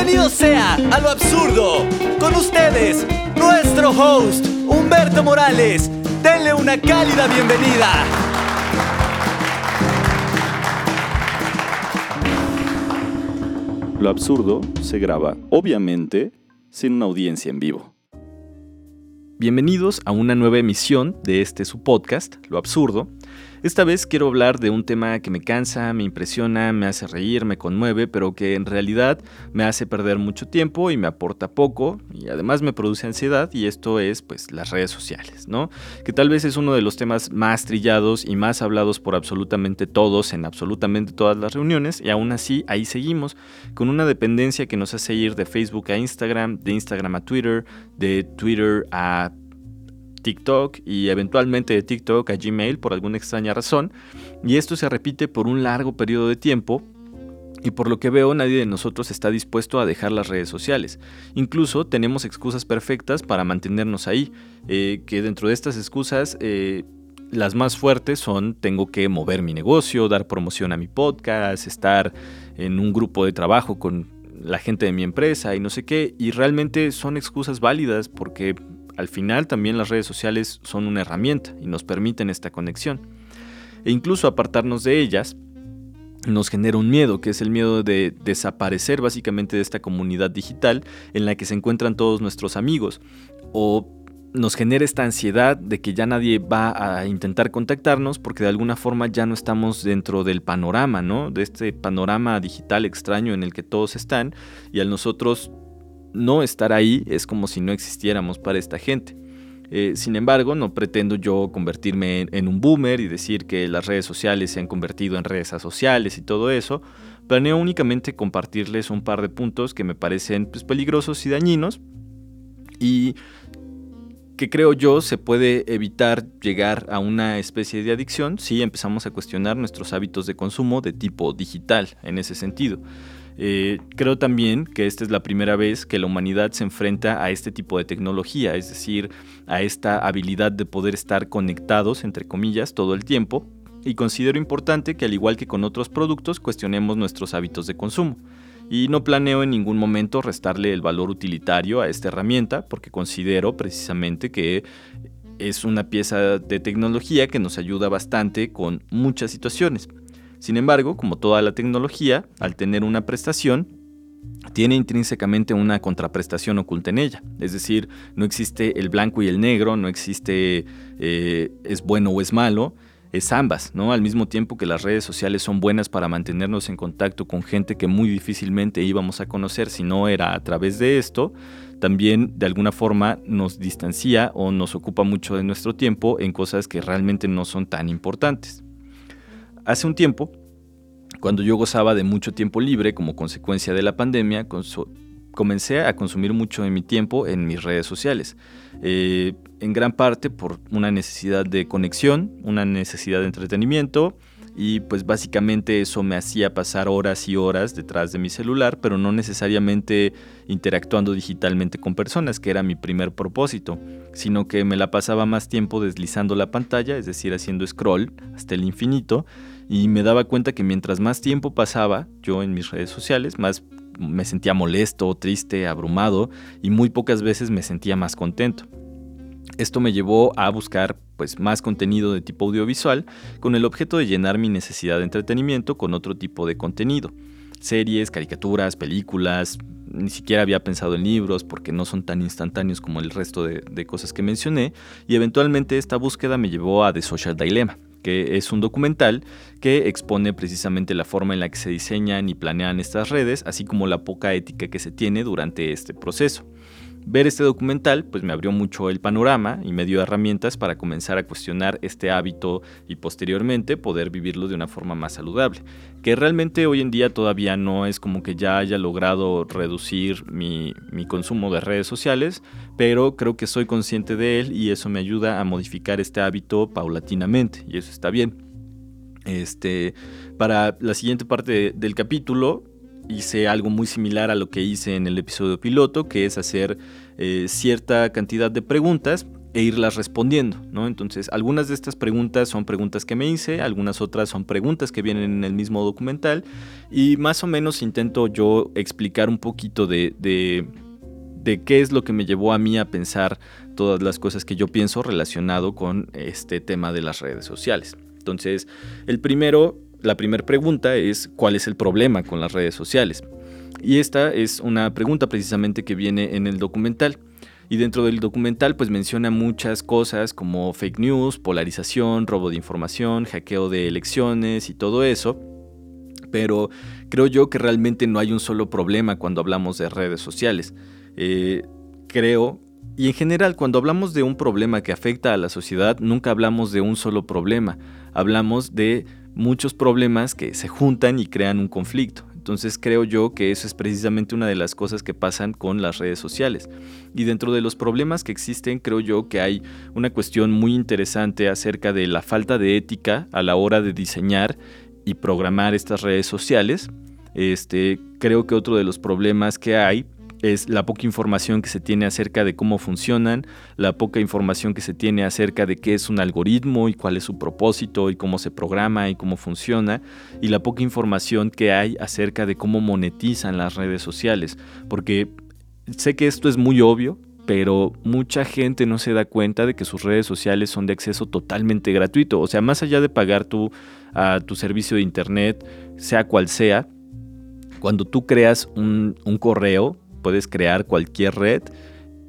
Bienvenido sea a lo absurdo. Con ustedes, nuestro host, Humberto Morales. Denle una cálida bienvenida. Lo absurdo se graba, obviamente, sin una audiencia en vivo. Bienvenidos a una nueva emisión de este su podcast, Lo Absurdo, esta vez quiero hablar de un tema que me cansa, me impresiona, me hace reír, me conmueve, pero que en realidad me hace perder mucho tiempo y me aporta poco y además me produce ansiedad y esto es pues las redes sociales, ¿no? Que tal vez es uno de los temas más trillados y más hablados por absolutamente todos en absolutamente todas las reuniones y aún así ahí seguimos con una dependencia que nos hace ir de Facebook a Instagram, de Instagram a Twitter, de Twitter a TikTok y eventualmente de TikTok a Gmail por alguna extraña razón. Y esto se repite por un largo periodo de tiempo y por lo que veo nadie de nosotros está dispuesto a dejar las redes sociales. Incluso tenemos excusas perfectas para mantenernos ahí, eh, que dentro de estas excusas eh, las más fuertes son tengo que mover mi negocio, dar promoción a mi podcast, estar en un grupo de trabajo con la gente de mi empresa y no sé qué, y realmente son excusas válidas porque al final también las redes sociales son una herramienta y nos permiten esta conexión. E incluso apartarnos de ellas nos genera un miedo, que es el miedo de desaparecer básicamente de esta comunidad digital en la que se encuentran todos nuestros amigos. O nos genera esta ansiedad de que ya nadie va a intentar contactarnos porque de alguna forma ya no estamos dentro del panorama, ¿no? De este panorama digital extraño en el que todos están y al nosotros no estar ahí es como si no existiéramos para esta gente. Eh, sin embargo, no pretendo yo convertirme en, un boomer y decir que las redes sociales se han convertido en redes sociales y todo eso. Planeo únicamente compartirles un par de puntos que me parecen pues, peligrosos y dañinos y que creo yo se puede evitar llegar a una especie de adicción si empezamos a cuestionar nuestros hábitos de consumo de tipo digital en ese sentido. Eh, creo también que esta es la primera vez que la humanidad se enfrenta a este tipo de tecnología, es decir, a esta habilidad de poder estar conectados, entre comillas, todo el tiempo, y considero importante que al igual que con otros productos, cuestionemos nuestros hábitos de consumo. Y no planeo en ningún momento restarle el valor utilitario a esta herramienta, porque considero precisamente que es una pieza de tecnología que nos ayuda bastante con muchas situaciones. Sin embargo, como toda la tecnología, al tener una prestación, tiene intrínsecamente una contraprestación oculta en ella. Es decir, no existe el blanco y el negro, no existe eh, es bueno o es malo, es ambas, ¿no? Al mismo tiempo que las redes sociales son buenas para mantenernos en contacto con gente que muy difícilmente íbamos a conocer si no era a través de esto, también de alguna forma nos distancia o nos ocupa mucho de nuestro tiempo en cosas que realmente no son tan importantes. Hace un tiempo, cuando yo gozaba de mucho tiempo libre como consecuencia de la pandemia, comencé a consumir mucho de mi tiempo en mis redes sociales. Eh, en gran parte por una necesidad de conexión, una necesidad de entretenimiento y pues básicamente eso me hacía pasar horas y horas detrás de mi celular, pero no necesariamente interactuando digitalmente con personas, que era mi primer propósito, sino que me la pasaba más tiempo deslizando la pantalla, es decir, haciendo scroll hasta el infinito, y me daba cuenta que mientras más tiempo pasaba yo en mis redes sociales, más me sentía molesto, triste, abrumado y muy pocas veces me sentía más contento. Esto me llevó a buscar pues, más contenido de tipo audiovisual con el objeto de llenar mi necesidad de entretenimiento con otro tipo de contenido. Series, caricaturas, películas, ni siquiera había pensado en libros porque no son tan instantáneos como el resto de, cosas que mencioné y eventualmente esta búsqueda me llevó a The Social Dilemma, que es un documental que expone precisamente la forma en la que se diseñan y planean estas redes, así como la poca ética que se tiene durante este proceso. Ver este documental pues me abrió mucho el panorama y me dio herramientas para comenzar a cuestionar este hábito y posteriormente poder vivirlo de una forma más saludable, que realmente hoy en día todavía no es como que ya haya logrado reducir mi, consumo de redes sociales, pero creo que soy consciente de él y eso me ayuda a modificar este hábito paulatinamente y eso está bien. Este, para la siguiente parte del capítulo hice algo muy similar a lo que hice en el episodio piloto, que es hacer eh, cierta cantidad de preguntas e irlas respondiendo, ¿no? Entonces, algunas de estas preguntas son preguntas que me hice, algunas otras son preguntas que vienen en el mismo documental y más o menos intento yo explicar un poquito de, de, de qué es lo que me llevó a mí a pensar todas las cosas que yo pienso relacionado con este tema de las redes sociales. Entonces, el primero, la primera pregunta es ¿cuál es el problema con las redes sociales? Y esta es una pregunta precisamente que viene en el documental. Y dentro del documental pues menciona muchas cosas como fake news, polarización, robo de información, hackeo de elecciones y todo eso. Pero creo yo que realmente no hay un solo problema cuando hablamos de redes sociales. Eh, creo, y en general cuando hablamos de un problema que afecta a la sociedad, nunca hablamos de un solo problema. Hablamos de muchos problemas que se juntan y crean un conflicto. Entonces creo yo que eso es precisamente una de las cosas que pasan con las redes sociales. Y dentro de los problemas que existen, creo yo que hay una cuestión muy interesante acerca de la falta de ética a la hora de diseñar y programar estas redes sociales. Este, creo que otro de los problemas que hay es la poca información que se tiene acerca de cómo funcionan, la poca información que se tiene acerca de qué es un algoritmo y cuál es su propósito y cómo se programa y cómo funciona, y la poca información que hay acerca de cómo monetizan las redes sociales, porque sé que esto es muy obvio, pero mucha gente no se da cuenta de que sus redes sociales son de acceso totalmente gratuito, o sea, más allá de pagar tu, tu servicio de internet, sea cual sea, cuando tú creas un correo, puedes crear cualquier red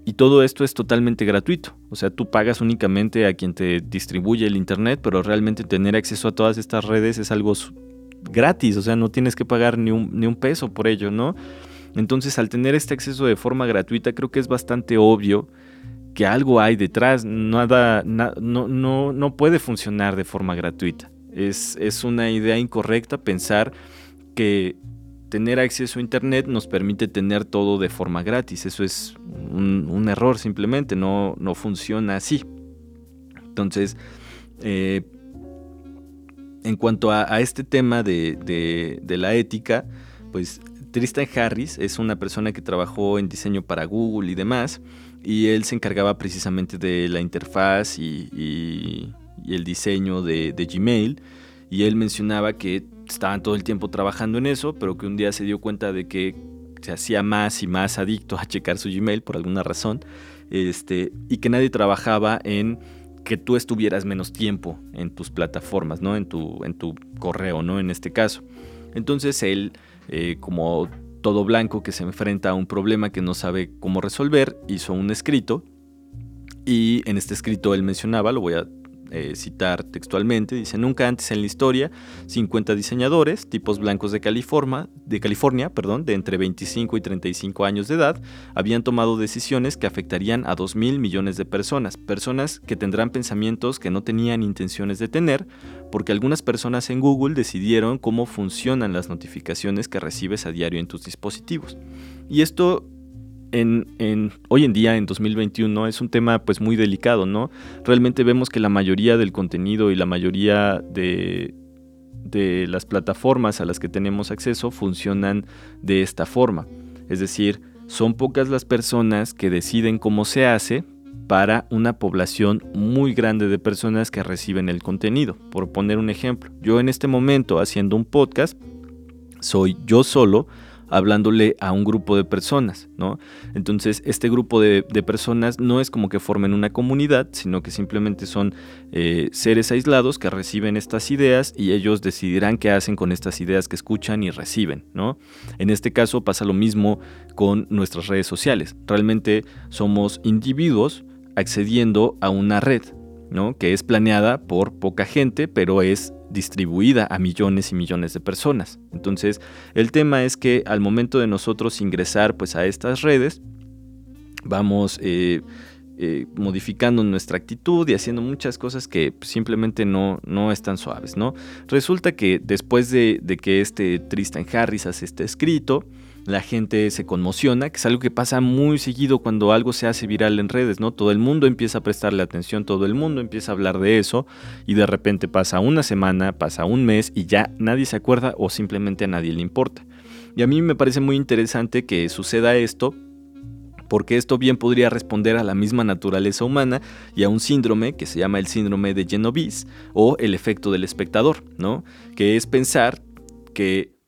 y todo esto es totalmente gratuito. O sea, tú pagas únicamente a quien te distribuye el Internet, pero realmente tener acceso a todas estas redes es algo gratis, o sea, no tienes que pagar ni un, ni un peso por ello, ¿no? Entonces, al tener este acceso de forma gratuita, creo que es bastante obvio que algo hay detrás, nada, no, no, no puede funcionar de forma gratuita. Es, es una idea incorrecta pensar que tener acceso a Internet nos permite tener todo de forma gratis. Eso es un, error simplemente, no, no, funciona así. Entonces, eh, en cuanto a, este tema de, la ética, pues Tristan Harris es una persona que trabajó en diseño para Google y demás, y él se encargaba precisamente de la interfaz y, el diseño de, de Gmail, y él mencionaba que estaban todo el tiempo trabajando en eso, pero que un día se dio cuenta de que se hacía más y más adicto a checar su Gmail por alguna razón, este, y que nadie trabajaba en que tú estuvieras menos tiempo en tus plataformas, ¿no? En tu, en tu correo, ¿no? En este caso. Entonces él, eh, como todo blanco que se enfrenta a un problema que no sabe cómo resolver, hizo un escrito y en este escrito él mencionaba, lo voy a eh, citar textualmente, dice, nunca antes en la historia, 50 diseñadores, tipos blancos de California, de California, perdón, de entre 25 y 35 años de edad, habían tomado decisiones que afectarían a 2 mil millones de personas, personas que tendrán pensamientos que no tenían intenciones de tener, porque algunas personas en Google decidieron cómo funcionan las notificaciones que recibes a diario en tus dispositivos. Y esto en, hoy en día, en 2021, es un tema pues muy delicado, ¿no? Realmente vemos que la mayoría del contenido y la mayoría de, de las plataformas a las que tenemos acceso funcionan de esta forma. Es decir, son pocas las personas que deciden cómo se hace para una población muy grande de personas que reciben el contenido. Por poner un ejemplo, yo en este momento haciendo un podcast, soy yo solo, hablándole a un grupo de personas, ¿no? Entonces, este grupo de, personas no es como que formen una comunidad, sino que simplemente son eh, seres aislados que reciben estas ideas y ellos decidirán qué hacen con estas ideas que escuchan y reciben, ¿no? En este caso pasa lo mismo con nuestras redes sociales. Realmente somos individuos accediendo a una red, ¿no? Que es planeada por poca gente, pero es distribuida a millones y millones de personas. Entonces, el tema es que al momento de nosotros ingresar pues, a estas redes, vamos eh, eh, modificando nuestra actitud y haciendo muchas cosas que simplemente no, no están suaves. ¿no? Resulta que después de, de que este Tristan Harris hace este escrito, la gente se conmociona, que es algo que pasa muy seguido cuando algo se hace viral en redes, ¿no? Todo el mundo empieza a prestarle atención, todo el mundo empieza a hablar de eso y de repente pasa una semana, pasa un mes y ya nadie se acuerda o simplemente a nadie le importa. Y a mí me parece muy interesante que suceda esto porque esto bien podría responder a la misma naturaleza humana y a un síndrome que se llama el síndrome de Genovese o el efecto del espectador, ¿no? Que es pensar que,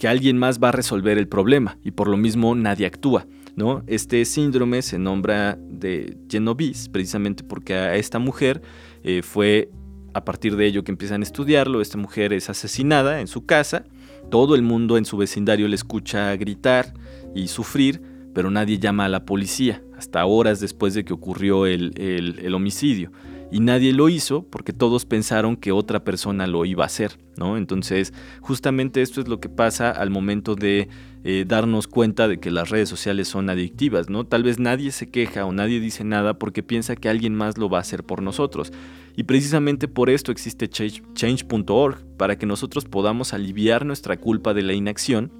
que alguien más va a resolver el problema y por lo mismo nadie actúa. ¿no? Este síndrome se nombra de Genovese precisamente porque a esta mujer eh, fue a partir de ello que empiezan a estudiarlo. Esta mujer es asesinada en su casa, todo el mundo en su vecindario le escucha gritar y sufrir, pero nadie llama a la policía, hasta horas después de que ocurrió el, homicidio. Y nadie lo hizo porque todos pensaron que otra persona lo iba a hacer, ¿no? Entonces, justamente esto es lo que pasa al momento de eh, darnos cuenta de que las redes sociales son adictivas, ¿no? Tal vez nadie se queja o nadie dice nada porque piensa que alguien más lo va a hacer por nosotros. Y precisamente por esto existe change.org, para que nosotros podamos aliviar nuestra culpa de la inacción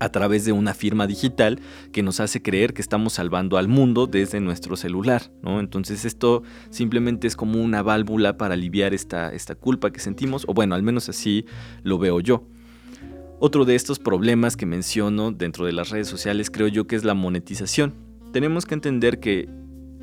a través de una firma digital que nos hace creer que estamos salvando al mundo desde nuestro celular, ¿no? Entonces esto simplemente es como una válvula para aliviar esta, esta culpa que sentimos, o bueno, al menos así lo veo yo. Otro de estos problemas que menciono dentro de las redes sociales creo yo que es la monetización. Tenemos que entender que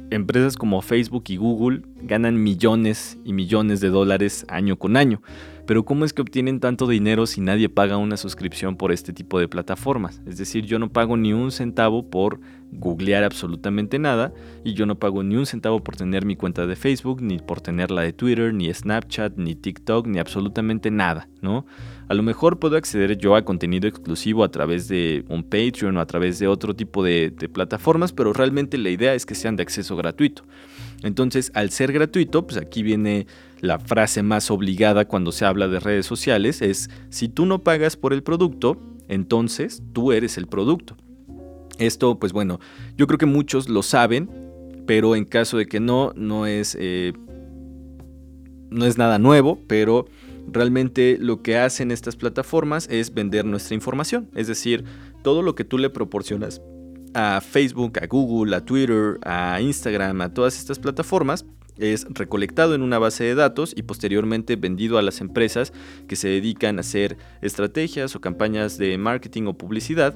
empresas como Facebook y Google ganan millones y millones de dólares año con año. Pero ¿cómo es que obtienen tanto dinero si nadie paga una suscripción por este tipo de plataformas? Es decir, yo no pago ni un centavo por googlear absolutamente nada y yo no pago ni un centavo por tener mi cuenta de Facebook, ni por tener la de Twitter, ni Snapchat, ni TikTok, ni absolutamente nada, ¿no? A lo mejor puedo acceder yo a contenido exclusivo a través de un Patreon o a través de otro tipo de, de plataformas, pero realmente la idea es que sean de acceso gratuito. Entonces, al ser gratuito, pues aquí viene la frase más obligada cuando se habla de redes sociales, es si tú no pagas por el producto, entonces tú eres el producto. Esto, pues bueno, yo creo que muchos lo saben, pero en caso de que no, no es, eh, no es nada nuevo, pero realmente lo que hacen estas plataformas es vender nuestra información, es decir, todo lo que tú le proporcionas a Facebook, a Google, a Twitter, a Instagram, a todas estas plataformas, es recolectado en una base de datos y posteriormente vendido a las empresas que se dedican a hacer estrategias o campañas de marketing o publicidad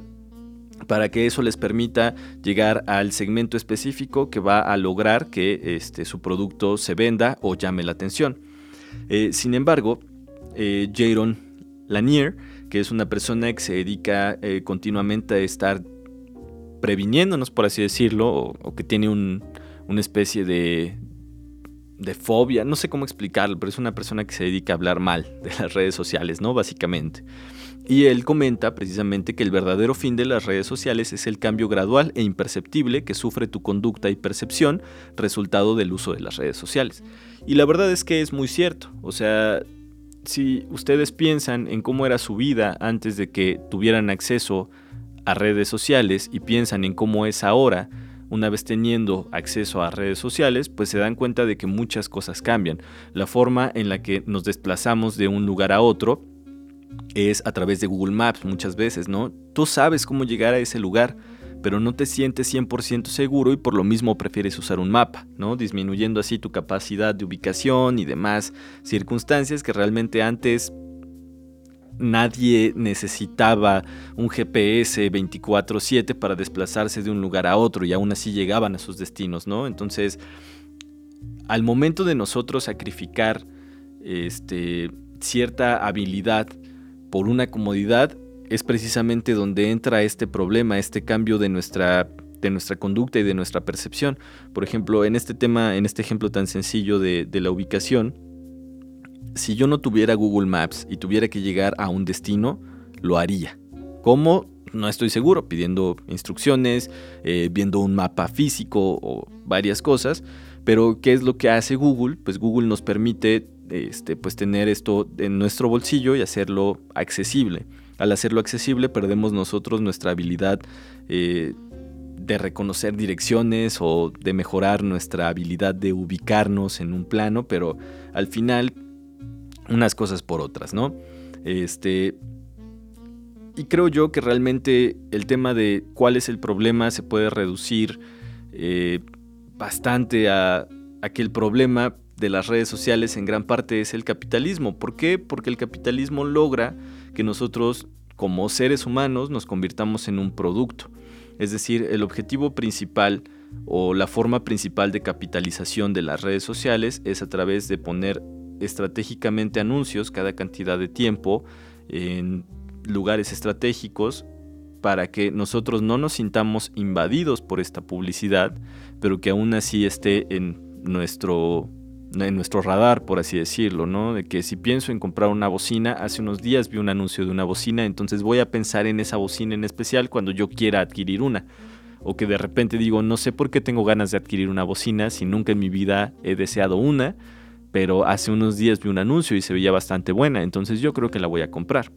para que eso les permita llegar al segmento específico que va a lograr que este, su producto se venda o llame la atención. Eh, sin embargo, eh, Jaron Lanier, que es una persona que se dedica eh, continuamente a estar previniéndonos, por así decirlo, o, que tiene una especie de, de fobia, no sé cómo explicarlo, pero es una persona que se dedica a hablar mal de las redes sociales, ¿no? Básicamente. Y él comenta precisamente que el verdadero fin de las redes sociales es el cambio gradual e imperceptible que sufre tu conducta y percepción resultado del uso de las redes sociales. Y la verdad es que es muy cierto, o sea, si ustedes piensan en cómo era su vida antes de que tuvieran acceso a redes sociales y piensan en cómo es ahora, una vez teniendo acceso a redes sociales, pues se dan cuenta de que muchas cosas cambian. La forma en la que nos desplazamos de un lugar a otro es a través de Google Maps muchas veces, ¿no? Tú sabes cómo llegar a ese lugar, pero no te sientes 100% seguro y por lo mismo prefieres usar un mapa, ¿no? Disminuyendo así tu capacidad de ubicación y demás circunstancias que realmente antes nadie necesitaba un GPS 24/7 para desplazarse de un lugar a otro y aún así llegaban a sus destinos, ¿no? Entonces, al momento de nosotros sacrificar este, cierta habilidad por una comodidad, es precisamente donde entra este problema, este cambio de nuestra de nuestra conducta y de nuestra percepción. Por ejemplo, en este tema, en este ejemplo tan sencillo de la ubicación, si yo no tuviera Google Maps y tuviera que llegar a un destino, lo haría. ¿Cómo? No estoy seguro, pidiendo instrucciones, eh, viendo un mapa físico o varias cosas. Pero ¿qué es lo que hace Google? Pues Google nos permite este, pues tener esto en nuestro bolsillo y hacerlo accesible. Al hacerlo accesible perdemos nosotros nuestra habilidad eh, de reconocer direcciones o de mejorar nuestra habilidad de ubicarnos en un plano, pero al final unas cosas por otras, ¿no? Este, y creo yo que realmente el tema de cuál es el problema se puede reducir eh, bastante a, a, que el problema de las redes sociales en gran parte es el capitalismo. ¿Por qué? Porque el capitalismo logra que nosotros como seres humanos nos convirtamos en un producto. Es decir, el objetivo principal o la forma principal de capitalización de las redes sociales es a través de poner estratégicamente anuncios cada cantidad de tiempo en lugares estratégicos para que nosotros no nos sintamos invadidos por esta publicidad, pero que aún así esté en nuestro en nuestro radar, por así decirlo, ¿no? De que si pienso en comprar una bocina, hace unos días vi un anuncio de una bocina, entonces voy a pensar en esa bocina en especial cuando yo quiera adquirir una. O que de repente digo, no sé por qué tengo ganas de adquirir una bocina si nunca en mi vida he deseado una, pero hace unos días vi un anuncio y se veía bastante buena, entonces yo creo que la voy a comprar.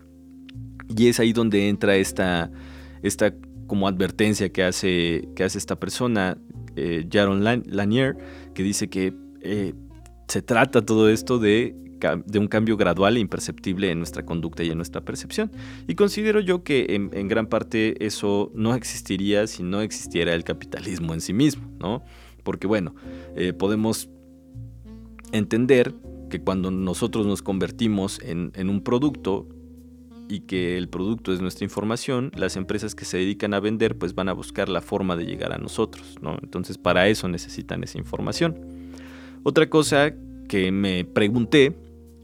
Y es ahí donde entra esta, esta como advertencia que hace, que hace esta persona, eh, Jaron Lanier, que dice que eh, se trata todo esto de, un cambio gradual e imperceptible en nuestra conducta y en nuestra percepción. Y considero yo que en, gran parte eso no existiría si no existiera el capitalismo en sí mismo, ¿no? Porque bueno, eh, podemos entender que cuando nosotros nos convertimos en, un producto y que el producto es nuestra información, las empresas que se dedican a vender pues van a buscar la forma de llegar a nosotros, ¿no? Entonces para eso necesitan esa información. Otra cosa que me pregunté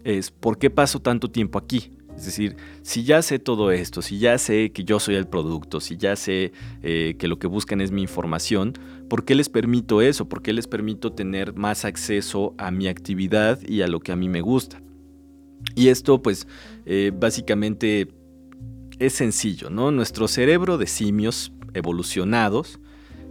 es ¿por qué paso tanto tiempo aquí? Es decir, si ya sé todo esto, si ya sé que yo soy el producto, si ya sé eh, que lo que buscan es mi información, ¿por qué les permito eso? ¿Por qué les permito tener más acceso a mi actividad y a lo que a mí me gusta? Y esto pues eh, básicamente es sencillo, ¿no? Nuestro cerebro de simios evolucionados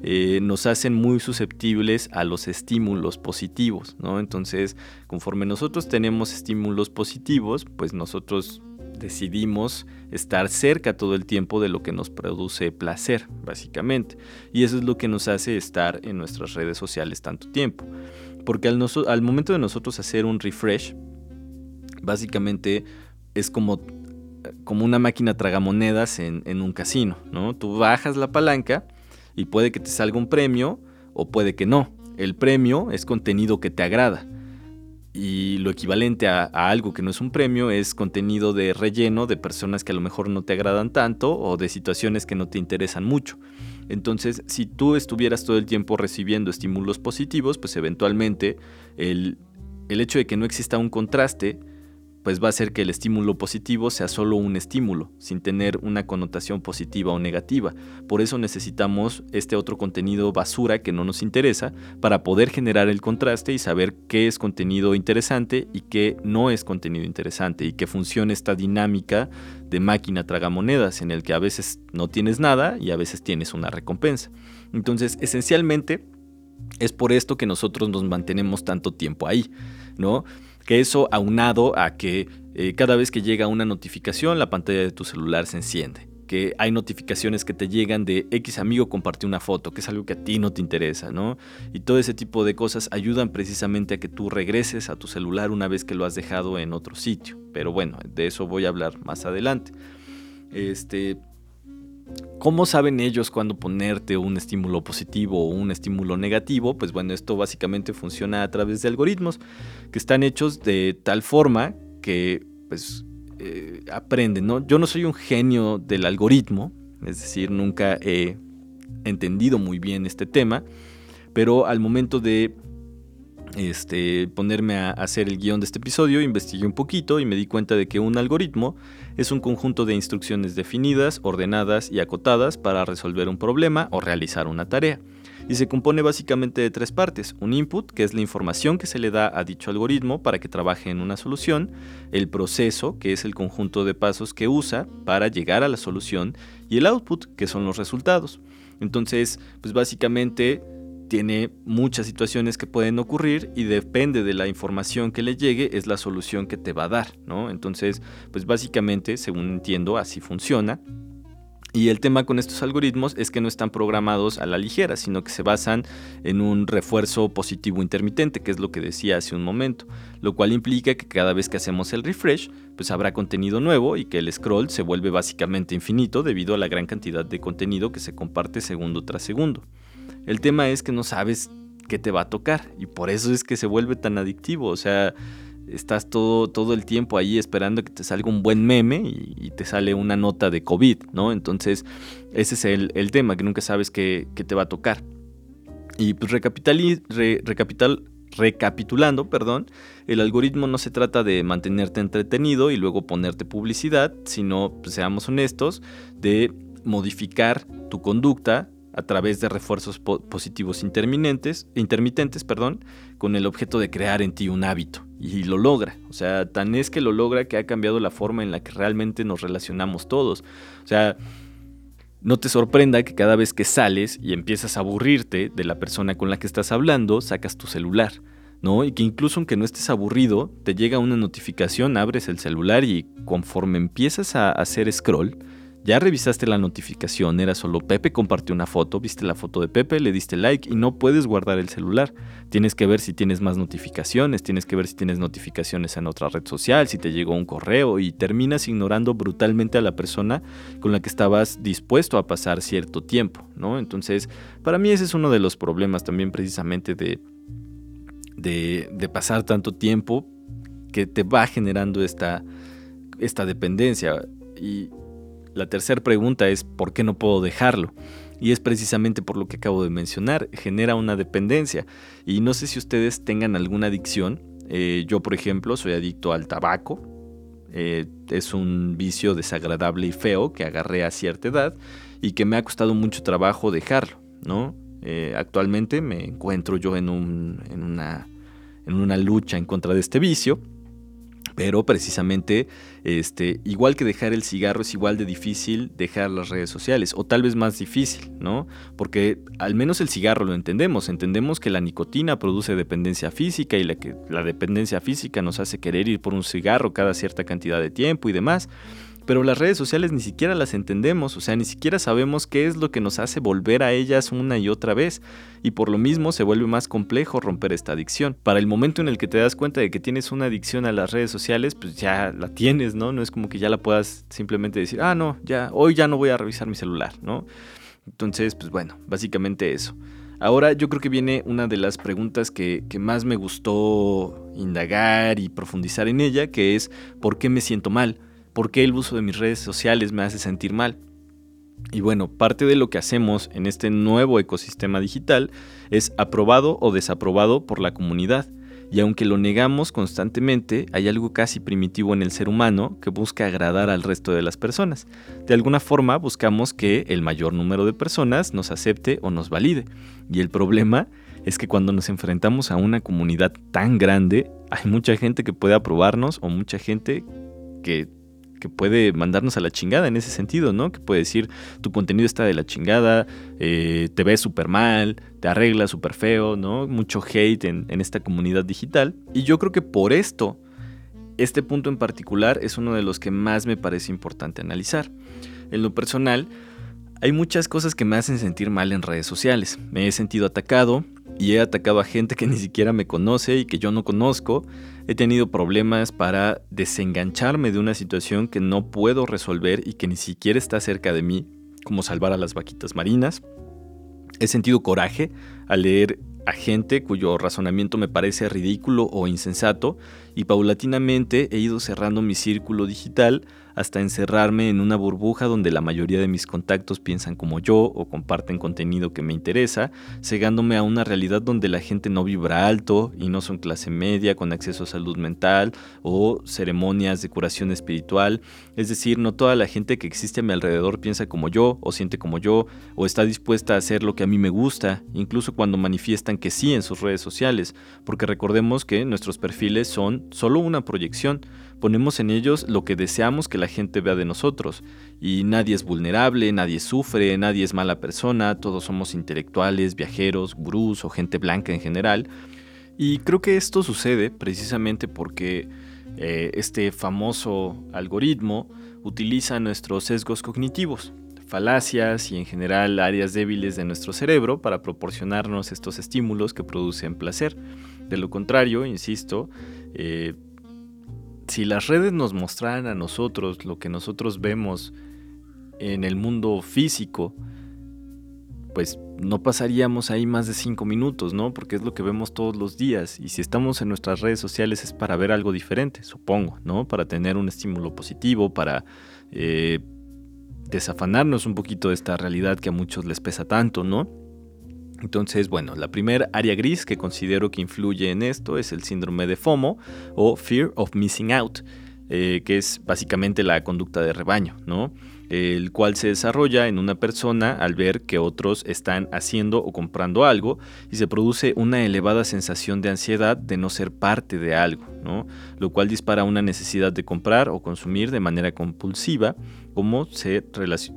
eh, nos hacen muy susceptibles a los estímulos positivos, ¿no? Entonces, conforme nosotros tenemos estímulos positivos, pues nosotros decidimos estar cerca todo el tiempo de lo que nos produce placer, básicamente. Y eso es lo que nos hace estar en nuestras redes sociales tanto tiempo. Porque al, momento de nosotros hacer un refresh, básicamente es como, como una máquina tragamonedas en, en un casino, ¿no? Tú bajas la palanca y puede que te salga un premio o puede que no. El premio es contenido que te agrada y lo equivalente a, algo que no es un premio es contenido de relleno de personas que a lo mejor no te agradan tanto o de situaciones que no te interesan mucho. Entonces, si tú estuvieras todo el tiempo recibiendo estímulos positivos, pues eventualmente el, el hecho de que no exista un contraste pues va a hacer que el estímulo positivo sea solo un estímulo, sin tener una connotación positiva o negativa. Por eso necesitamos este otro contenido basura que no nos interesa para poder generar el contraste y saber qué es contenido interesante y qué no es contenido interesante y que funcione esta dinámica de máquina tragamonedas en el que a veces no tienes nada y a veces tienes una recompensa. Entonces, esencialmente, es por esto que nosotros nos mantenemos tanto tiempo ahí, ¿no? Que eso aunado a que eh, cada vez que llega una notificación la pantalla de tu celular se enciende que hay notificaciones que te llegan de X amigo compartió una foto, que es algo que a ti no te interesa, ¿no? Y todo ese tipo de cosas ayudan precisamente a que tú regreses a tu celular una vez que lo has dejado en otro sitio. Pero bueno, de eso voy a hablar más adelante. Este, ¿Cómo saben ellos cuándo ponerte un estímulo positivo o un estímulo negativo? Pues bueno, esto básicamente funciona a través de algoritmos que están hechos de tal forma que pues eh, aprenden, ¿no? Yo no soy un genio del algoritmo, es decir, nunca he entendido muy bien este tema, pero al momento de este, ponerme a hacer el guion de este episodio, investigué un poquito y me di cuenta de que un algoritmo es un conjunto de instrucciones definidas, ordenadas y acotadas para resolver un problema o realizar una tarea. Y se compone básicamente de tres partes. Un input, que es la información que se le da a dicho algoritmo para que trabaje en una solución. El proceso, que es el conjunto de pasos que usa para llegar a la solución. Y el output, que son los resultados. Entonces, pues básicamente tiene muchas situaciones que pueden ocurrir y depende de la información que le llegue es la solución que te va a dar, ¿no? Entonces, pues básicamente, según entiendo, así funciona. Y el tema con estos algoritmos es que no están programados a la ligera, sino que se basan en un refuerzo positivo intermitente, que es lo que decía hace un momento, lo cual implica que cada vez que hacemos el refresh, pues habrá contenido nuevo y que el scroll se vuelve básicamente infinito debido a la gran cantidad de contenido que se comparte segundo tras segundo. El tema es que no sabes qué te va a tocar y por eso es que se vuelve tan adictivo. O sea, estás todo, todo el tiempo ahí esperando que te salga un buen meme y, te sale una nota de COVID, ¿no? Entonces, ese es el, tema, que nunca sabes qué, te va a tocar. Y pues recapitulando, perdón, el algoritmo no se trata de mantenerte entretenido y luego ponerte publicidad, sino, pues, seamos honestos, de modificar tu conducta a través de refuerzos positivos intermitentes, perdón, con el objeto de crear en ti un hábito. Y lo logra. O sea, tan es que lo logra que ha cambiado la forma en la que realmente nos relacionamos todos. O sea, no te sorprenda que cada vez que sales y empiezas a aburrirte de la persona con la que estás hablando, sacas tu celular. ¿no? Y que incluso aunque no estés aburrido, te llega una notificación, abres el celular y conforme empiezas a hacer scroll, ya revisaste la notificación, era solo Pepe compartió una foto, viste la foto de Pepe, le diste like y no puedes guardar el celular. Tienes que ver si tienes más notificaciones, tienes que ver si tienes notificaciones en otra red social, si te llegó un correo y terminas ignorando brutalmente a la persona con la que estabas dispuesto a pasar cierto tiempo, ¿no? Entonces, para mí ese es uno de los problemas también precisamente de, de, pasar tanto tiempo que te va generando esta, esta dependencia. Y la tercera pregunta es ¿por qué no puedo dejarlo? Y es precisamente por lo que acabo de mencionar, genera una dependencia. Y no sé si ustedes tengan alguna adicción. Eh, yo, por ejemplo, soy adicto al tabaco. Eh, es un vicio desagradable y feo que agarré a cierta edad y que me ha costado mucho trabajo dejarlo, ¿no? Eh, actualmente me encuentro yo en, un, en, una, en una lucha en contra de este vicio pero precisamente, este, igual que dejar el cigarro, es igual de difícil dejar las redes sociales, o tal vez más difícil, ¿no? Porque al menos el cigarro lo entendemos, entendemos que la nicotina produce dependencia física y la, que, la dependencia física nos hace querer ir por un cigarro cada cierta cantidad de tiempo y demás pero las redes sociales ni siquiera las entendemos, o sea, ni siquiera sabemos qué es lo que nos hace volver a ellas una y otra vez, y por lo mismo se vuelve más complejo romper esta adicción. Para el momento en el que te das cuenta de que tienes una adicción a las redes sociales, pues ya la tienes, ¿no? No es como que ya la puedas simplemente decir, ah, no, ya, hoy ya no voy a revisar mi celular, ¿no? Entonces, pues bueno, básicamente eso. Ahora yo creo que viene una de las preguntas que, que, más me gustó indagar y profundizar en ella, que es ¿por qué me siento mal? Por qué el uso de mis redes sociales me hace sentir mal. Y bueno, parte de lo que hacemos en este nuevo ecosistema digital es aprobado o desaprobado por la comunidad. Y aunque lo negamos constantemente, hay algo casi primitivo en el ser humano que busca agradar al resto de las personas. De alguna forma buscamos que el mayor número de personas nos acepte o nos valide. Y el problema es que cuando nos enfrentamos a una comunidad tan grande, hay mucha gente que puede aprobarnos o mucha gente que que puede mandarnos a la chingada en ese sentido, ¿no? Que puede decir, tu contenido está de la chingada, eh, te ves súper mal, te arreglas súper feo, ¿no? Mucho hate en, en esta comunidad digital. Y yo creo que por esto, este punto en particular es uno de los que más me parece importante analizar. En lo personal, hay muchas cosas que me hacen sentir mal en redes sociales. Me he sentido atacado, y he atacado a gente que ni siquiera me conoce y que yo no conozco. He tenido problemas para desengancharme de una situación que no puedo resolver y que ni siquiera está cerca de mí, como salvar a las vaquitas marinas. He sentido coraje al leer a gente cuyo razonamiento me parece ridículo o insensato y paulatinamente he ido cerrando mi círculo digital hasta encerrarme en una burbuja donde la mayoría de mis contactos piensan como yo o comparten contenido que me interesa, cegándome a una realidad donde la gente no vibra alto y no son clase media con acceso a salud mental o ceremonias de curación espiritual. Es decir, no toda la gente que existe a mi alrededor piensa como yo o siente como yo o está dispuesta a hacer lo que a mí me gusta, incluso cuando manifiestan que sí en sus redes sociales, porque recordemos que nuestros perfiles son solo una proyección ponemos en ellos lo que deseamos que la gente vea de nosotros. Y nadie es vulnerable, nadie sufre, nadie es mala persona, todos somos intelectuales, viajeros, gurús o gente blanca en general. Y creo que esto sucede precisamente porque eh, este famoso algoritmo utiliza nuestros sesgos cognitivos, falacias y en general áreas débiles de nuestro cerebro para proporcionarnos estos estímulos que producen placer. De lo contrario, insisto, eh, si las redes nos mostraran a nosotros lo que nosotros vemos en el mundo físico, pues no pasaríamos ahí más de cinco minutos, ¿no? Porque es lo que vemos todos los días. Y si estamos en nuestras redes sociales es para ver algo diferente, supongo, ¿no? Para tener un estímulo positivo, para eh, desafanarnos un poquito de esta realidad que a muchos les pesa tanto, ¿no? Entonces, bueno, la primera área gris que considero que influye en esto es el síndrome de FOMO o Fear of Missing Out, eh, que es básicamente la conducta de rebaño, ¿no? el cual se desarrolla en una persona al ver que otros están haciendo o comprando algo y se produce una elevada sensación de ansiedad de no ser parte de algo, ¿no? lo cual dispara una necesidad de comprar o consumir de manera compulsiva. ¿Cómo se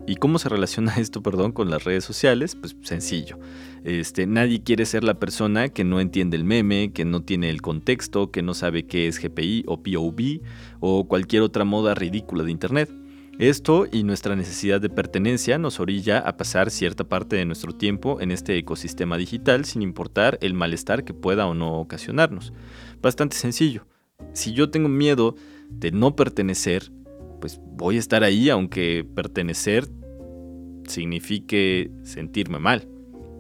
¿Y cómo se relaciona esto perdón, con las redes sociales? Pues sencillo. Este, nadie quiere ser la persona que no entiende el meme, que no tiene el contexto, que no sabe qué es GPI o POV o cualquier otra moda ridícula de Internet. Esto y nuestra necesidad de pertenencia nos orilla a pasar cierta parte de nuestro tiempo en este ecosistema digital sin importar el malestar que pueda o no ocasionarnos. Bastante sencillo. Si yo tengo miedo de no pertenecer, pues voy a estar ahí aunque pertenecer signifique sentirme mal.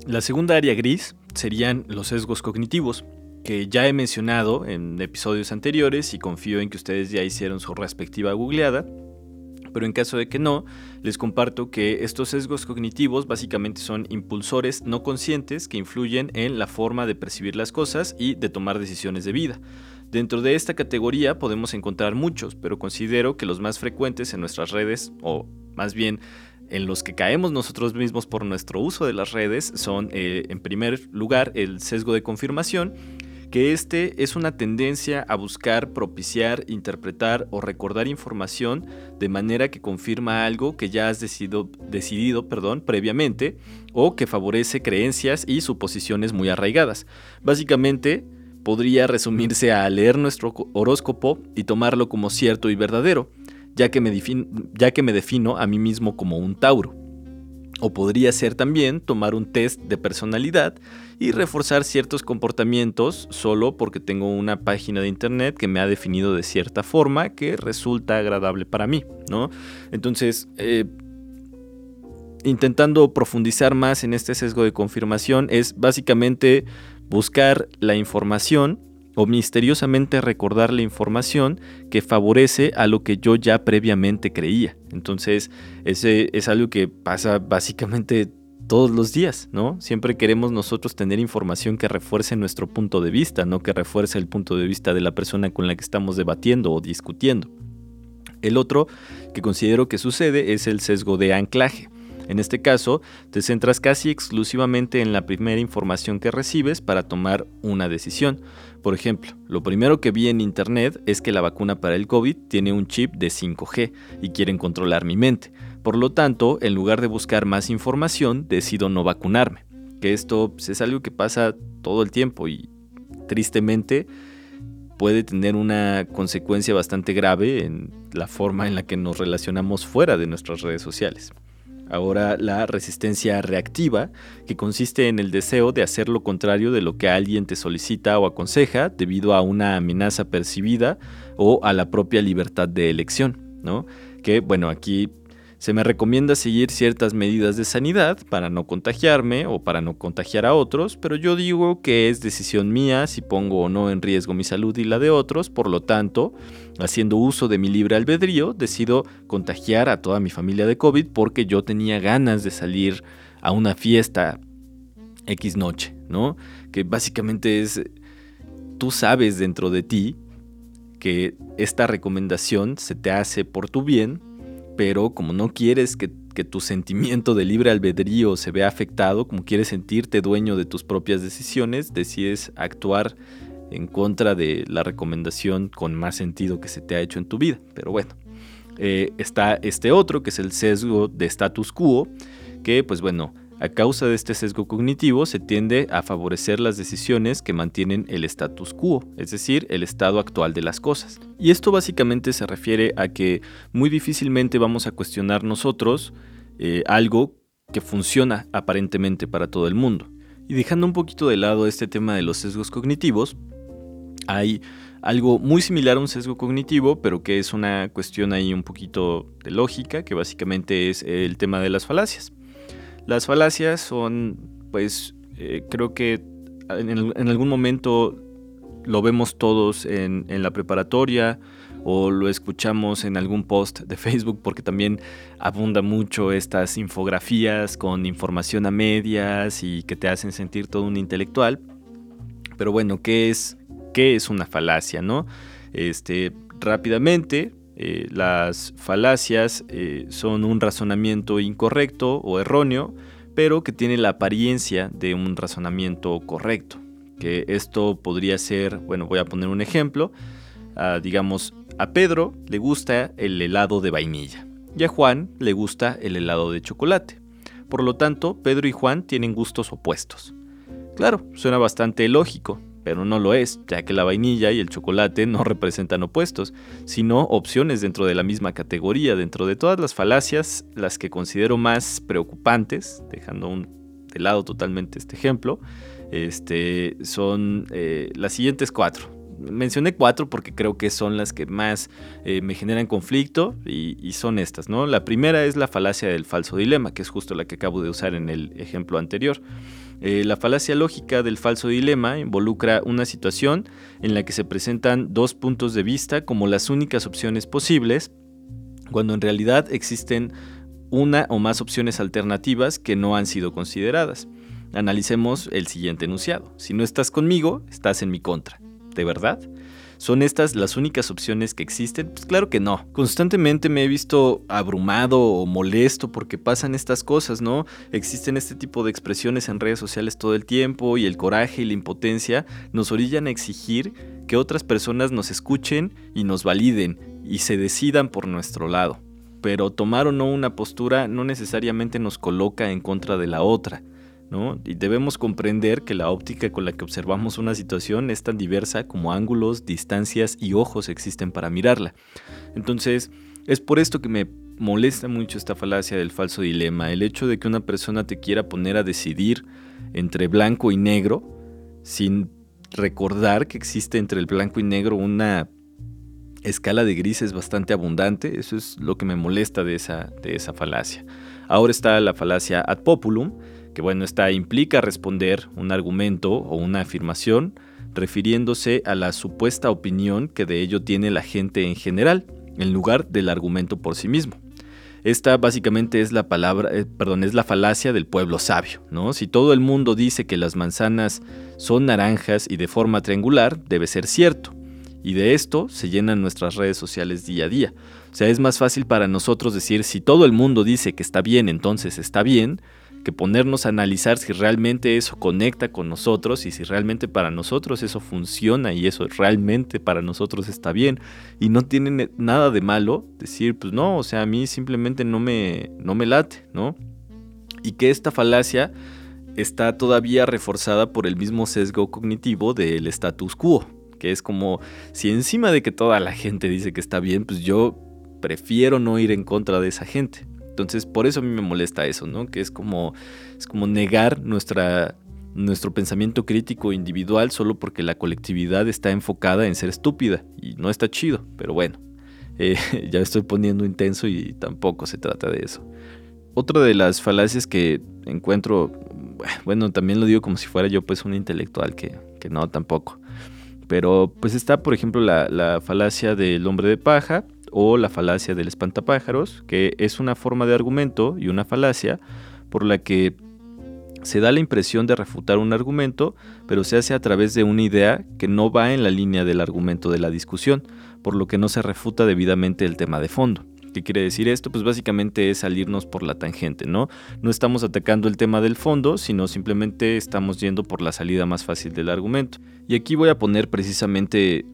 La segunda área gris serían los sesgos cognitivos, que ya he mencionado en episodios anteriores y confío en que ustedes ya hicieron su respectiva googleada pero en caso de que no, les comparto que estos sesgos cognitivos básicamente son impulsores no conscientes que influyen en la forma de percibir las cosas y de tomar decisiones de vida. Dentro de esta categoría podemos encontrar muchos, pero considero que los más frecuentes en nuestras redes, o más bien en los que caemos nosotros mismos por nuestro uso de las redes, son eh, en primer lugar el sesgo de confirmación, que este es una tendencia a buscar propiciar, interpretar o recordar información de manera que confirma algo que ya has decidido, perdón, previamente o que favorece creencias y suposiciones muy arraigadas. Básicamente, podría resumirse a leer nuestro horóscopo y tomarlo como cierto y verdadero, ya que me, ya que me defino a mí mismo como un Tauro. O podría ser también tomar un test de personalidad y reforzar ciertos comportamientos solo porque tengo una página de internet que me ha definido de cierta forma que resulta agradable para mí, ¿no? Entonces, eh, intentando profundizar más en este sesgo de confirmación es básicamente buscar la información o misteriosamente recordar la información que favorece a lo que yo ya previamente creía. Entonces, ese es algo que pasa básicamente todos los días, ¿no? Siempre queremos nosotros tener información que refuerce nuestro punto de vista, no que refuerce el punto de vista de la persona con la que estamos debatiendo o discutiendo. El otro que considero que sucede es el sesgo de anclaje. En este caso, te centras casi exclusivamente en la primera información que recibes para tomar una decisión. Por ejemplo, lo primero que vi en internet es que la vacuna para el COVID tiene un chip de 5G y quieren controlar mi mente. Por lo tanto, en lugar de buscar más información, decido no vacunarme. Que esto pues, es algo que pasa todo el tiempo y tristemente puede tener una consecuencia bastante grave en la forma en la que nos relacionamos fuera de nuestras redes sociales. Ahora la resistencia reactiva, que consiste en el deseo de hacer lo contrario de lo que alguien te solicita o aconseja debido a una amenaza percibida o a la propia libertad de elección, ¿no? Que bueno, aquí se me recomienda seguir ciertas medidas de sanidad para no contagiarme o para no contagiar a otros, pero yo digo que es decisión mía si pongo o no en riesgo mi salud y la de otros, por lo tanto, haciendo uso de mi libre albedrío, decido contagiar a toda mi familia de COVID porque yo tenía ganas de salir a una fiesta X noche, ¿no? Que básicamente es, tú sabes dentro de ti que esta recomendación se te hace por tu bien, pero como no quieres que, tu sentimiento de libre albedrío se vea afectado, como quieres sentirte dueño de tus propias decisiones, decides actuar en contra de la recomendación con más sentido que se te ha hecho en tu vida. Pero bueno, eh, está este otro que es el sesgo de status quo, que pues bueno, a causa de este sesgo cognitivo se tiende a favorecer las decisiones que mantienen el status quo, es decir, el estado actual de las cosas. Y esto básicamente se refiere a que muy difícilmente vamos a cuestionar nosotros eh, algo que funciona aparentemente para todo el mundo. Y dejando un poquito de lado este tema de los sesgos cognitivos, hay algo muy similar a un sesgo cognitivo, pero que es una cuestión ahí un poquito de lógica, que básicamente es el tema de las falacias. Las falacias son, pues, eh, creo que en, algún momento lo vemos todos en, en la preparatoria o lo escuchamos en algún post de Facebook porque también abunda mucho estas infografías con información a medias y que te hacen sentir todo un intelectual. Pero bueno, ¿qué es, qué es una falacia? ¿no? Este, rápidamente, eh, las falacias eh, son un razonamiento incorrecto o erróneo, pero que tiene la apariencia de un razonamiento correcto. Que esto podría ser, bueno, voy a poner un ejemplo. Digamos, a Pedro le gusta el helado de vainilla y a Juan le gusta el helado de chocolate. Por lo tanto, Pedro y Juan tienen gustos opuestos. Claro, suena bastante lógico, pero no lo es, ya que la vainilla y el chocolate no representan opuestos, sino opciones dentro de la misma categoría. Dentro de todas las falacias, las que considero más preocupantes, dejando un, de lado totalmente este ejemplo, este, son eh, las siguientes cuatro mencioné cuatro porque creo que son las que más eh, me generan conflicto y, son estas, ¿no? La primera es la falacia del falso dilema, que es justo la que acabo de usar en el ejemplo anterior. Eh, la falacia lógica del falso dilema involucra una situación en la que se presentan dos puntos de vista como las únicas opciones posibles, cuando en realidad existen una o más opciones alternativas que no han sido consideradas. Analicemos el siguiente enunciado. Si no estás conmigo, estás en mi contra. ¿De verdad? ¿Son estas las únicas opciones que existen? Pues claro que no. Constantemente me he visto abrumado o molesto porque pasan estas cosas, ¿no? Existen este tipo de expresiones en redes sociales todo el tiempo y el coraje y la impotencia nos orillan a exigir que otras personas nos escuchen y nos validen y se decidan por nuestro lado. Pero tomar o no una postura no necesariamente nos coloca en contra de la otra. Y debemos comprender que la óptica con la que observamos una situación es tan diversa como ángulos, distancias y ojos existen para mirarla. Entonces, es por esto que me molesta mucho esta falacia del falso dilema, el hecho de que una persona te quiera poner a decidir entre blanco y negro sin recordar que existe entre el blanco y negro una escala de grises bastante abundante, eso es lo que me molesta de esa, de esa falacia. Ahora está la falacia ad populum, que bueno, esta implica responder un argumento o una afirmación refiriéndose a la supuesta opinión que de ello tiene la gente en general, en lugar del argumento por sí mismo. Esta básicamente es la palabra, eh, perdón, es la falacia del pueblo sabio, ¿no? Si todo el mundo dice que las manzanas son naranjas y de forma triangular, debe ser cierto. Y de esto se llenan nuestras redes sociales día a día. O sea, es más fácil para nosotros decir si todo el mundo dice que está bien, entonces está bien, que ponernos a analizar si realmente eso conecta con nosotros y si realmente para nosotros eso funciona y eso realmente para nosotros está bien. Y no tiene nada de malo decir, pues no, o sea, a mí simplemente no me, no me late, ¿no? Y que esta falacia está todavía reforzada por el mismo sesgo cognitivo del status quo, que es como si encima de que toda la gente dice que está bien, pues yo prefiero no ir en contra de esa gente. Entonces, por eso a mí me molesta eso, ¿no? Que es como, es como negar nuestra, nuestro pensamiento crítico individual solo porque la colectividad está enfocada en ser estúpida y no está chido, pero bueno, eh, ya estoy poniendo intenso y tampoco se trata de eso. Otra de las falacias que encuentro, bueno, también lo digo como si fuera yo pues un intelectual, que, que no tampoco, pero pues está por ejemplo la, la falacia del hombre de paja, o la falacia del espantapájaros, que es una forma de argumento y una falacia por la que se da la impresión de refutar un argumento, pero se hace a través de una idea que no va en la línea del argumento de la discusión, por lo que no se refuta debidamente el tema de fondo. ¿Qué quiere decir esto? Pues básicamente es salirnos por la tangente, ¿no? No estamos atacando el tema del fondo, sino simplemente estamos yendo por la salida más fácil del argumento. Y aquí voy a poner precisamente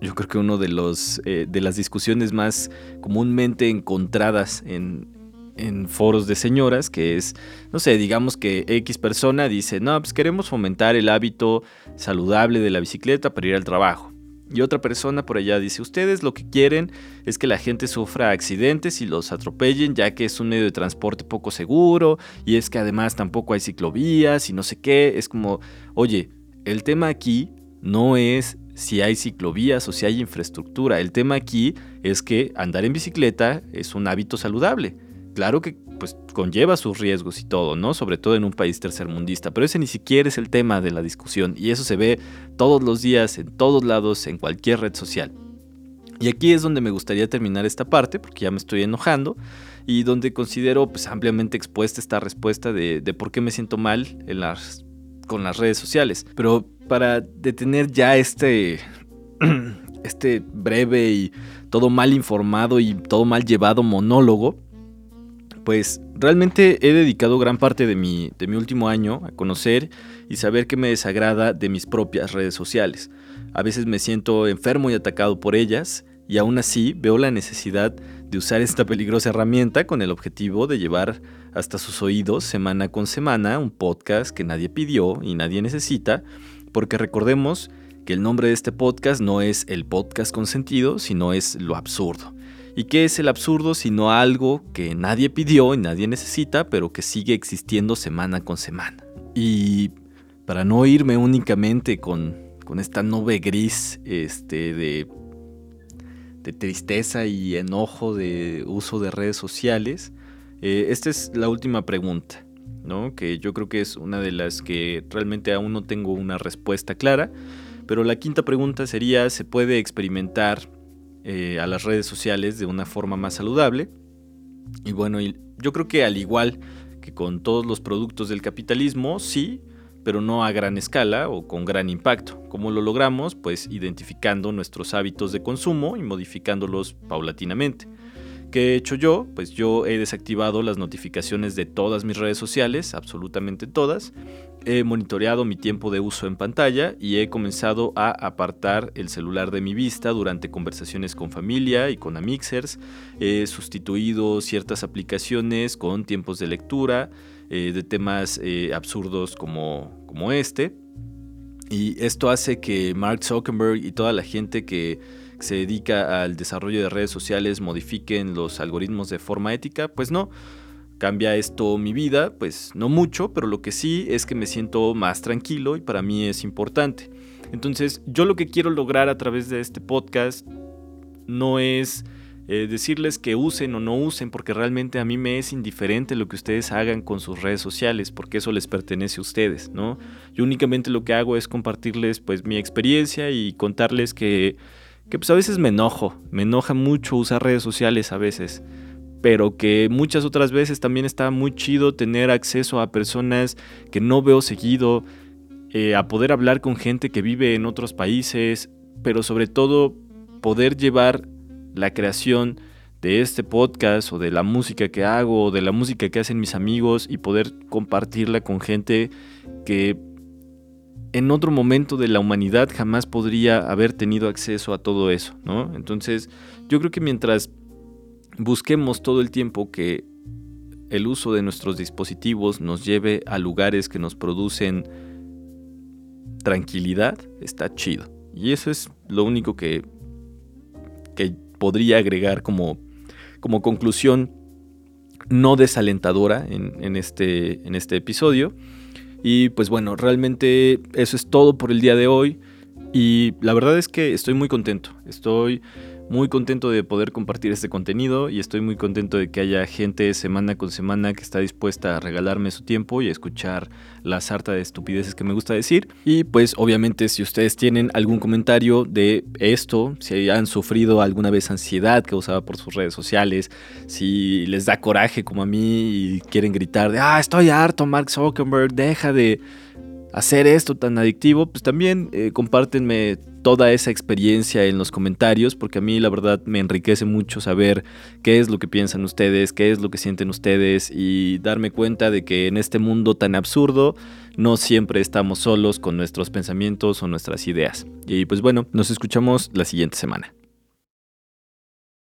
yo creo que uno de los eh, de las discusiones más comúnmente encontradas en, en foros de señoras, que es, no sé, digamos que X persona dice, no, pues queremos fomentar el hábito saludable de la bicicleta para ir al trabajo. Y otra persona por allá dice, ustedes lo que quieren es que la gente sufra accidentes y los atropellen, ya que es un medio de transporte poco seguro, y es que además tampoco hay ciclovías y no sé qué. Es como, oye, el tema aquí no es si hay ciclovías o si hay infraestructura. El tema aquí es que andar en bicicleta es un hábito saludable. claro que pues conlleva sus riesgos y todo, ¿no? Sobre todo en un país tercermundista, pero ese ni siquiera es el tema de la discusión y eso se ve todos los días, en todos lados, en cualquier red social. Y aquí es donde me gustaría terminar esta parte, porque ya me estoy enojando, y donde considero pues, ampliamente expuesta esta respuesta de, por qué me siento mal con las redes sociales. Pero para detener ya este, este breve y todo mal informado y todo mal llevado monólogo, pues realmente he dedicado gran parte de mi, de mi último año a conocer y saber qué me desagrada de mis propias redes sociales. A veces me siento enfermo y atacado por ellas y aún así veo la necesidad de usar esta peligrosa herramienta con el objetivo de llevar hasta sus oídos semana con semana un podcast que nadie pidió y nadie necesita, porque recordemos que el nombre de este podcast no es el podcast con sentido, sino es lo absurdo. ¿Y qué es el absurdo sino algo que nadie pidió y nadie necesita, pero que sigue existiendo semana con semana? Y para no irme únicamente con, con esta nube gris este, de, de, tristeza y enojo de uso de redes sociales, eh, esta es la última pregunta, ¿no? que yo creo que es una de las que realmente aún no tengo una respuesta clara. Pero la quinta pregunta sería, ¿se puede experimentar eh, a las redes sociales de una forma más saludable. Y bueno, yo creo que al igual que con todos los productos del capitalismo, sí, pero no a gran escala o con gran impacto. ¿Cómo lo logramos? Pues identificando nuestros hábitos de consumo y modificándolos paulatinamente. ¿Qué he hecho yo? Pues yo he desactivado las notificaciones de todas mis redes sociales, absolutamente todas, he monitoreado mi tiempo de uso en pantalla y he comenzado a apartar el celular de mi vista durante conversaciones con familia y con amixers. He sustituido ciertas aplicaciones con tiempos de lectura eh, de temas eh, absurdos como, como este. Y esto hace que Mark Zuckerberg y toda la gente que se dedica al desarrollo de redes sociales modifiquen los algoritmos de forma ética. Pues no. ¿Cambia esto mi vida? Pues no mucho, pero lo que sí es que me siento más tranquilo y para mí es importante. Entonces, yo lo que quiero lograr a través de este podcast no es eh, decirles que usen o no usen, porque realmente a mí me es indiferente lo que ustedes hagan con sus redes sociales, porque eso les pertenece a ustedes, ¿no? Yo únicamente lo que hago es compartirles pues mi experiencia y contarles que, que pues a veces me enojo, me enoja mucho usar redes sociales a veces pero que muchas otras veces también está muy chido tener acceso a personas que no veo seguido, eh, a poder hablar con gente que vive en otros países, pero sobre todo poder llevar la creación de este podcast o de la música que hago o de la música que hacen mis amigos y poder compartirla con gente que en otro momento de la humanidad jamás podría haber tenido acceso a todo eso, ¿no? Entonces, yo creo que mientras busquemos todo el tiempo que el uso de nuestros dispositivos nos lleve a lugares que nos producen tranquilidad, está chido. Y eso es lo único que, que podría agregar como, como conclusión no desalentadora en, este, en este episodio. Y pues bueno, realmente eso es todo por el día de hoy. Y la verdad es que estoy muy contento. Estoy muy contento de poder compartir este contenido y estoy muy contento de que haya gente semana con semana que está dispuesta a regalarme su tiempo y a escuchar la sarta de estupideces que me gusta decir. Y pues obviamente si ustedes tienen algún comentario de esto, si han sufrido alguna vez ansiedad causada por sus redes sociales, si les da coraje como a mí y quieren gritar de, ah, estoy harto, Mark Zuckerberg, deja de hacer esto tan adictivo, pues también eh, compártenme toda esa experiencia en los comentarios, porque a mí la verdad me enriquece mucho saber qué es lo que piensan ustedes, qué es lo que sienten ustedes y darme cuenta de que en este mundo tan absurdo no siempre estamos solos con nuestros pensamientos o nuestras ideas. Y pues bueno, nos escuchamos la siguiente semana.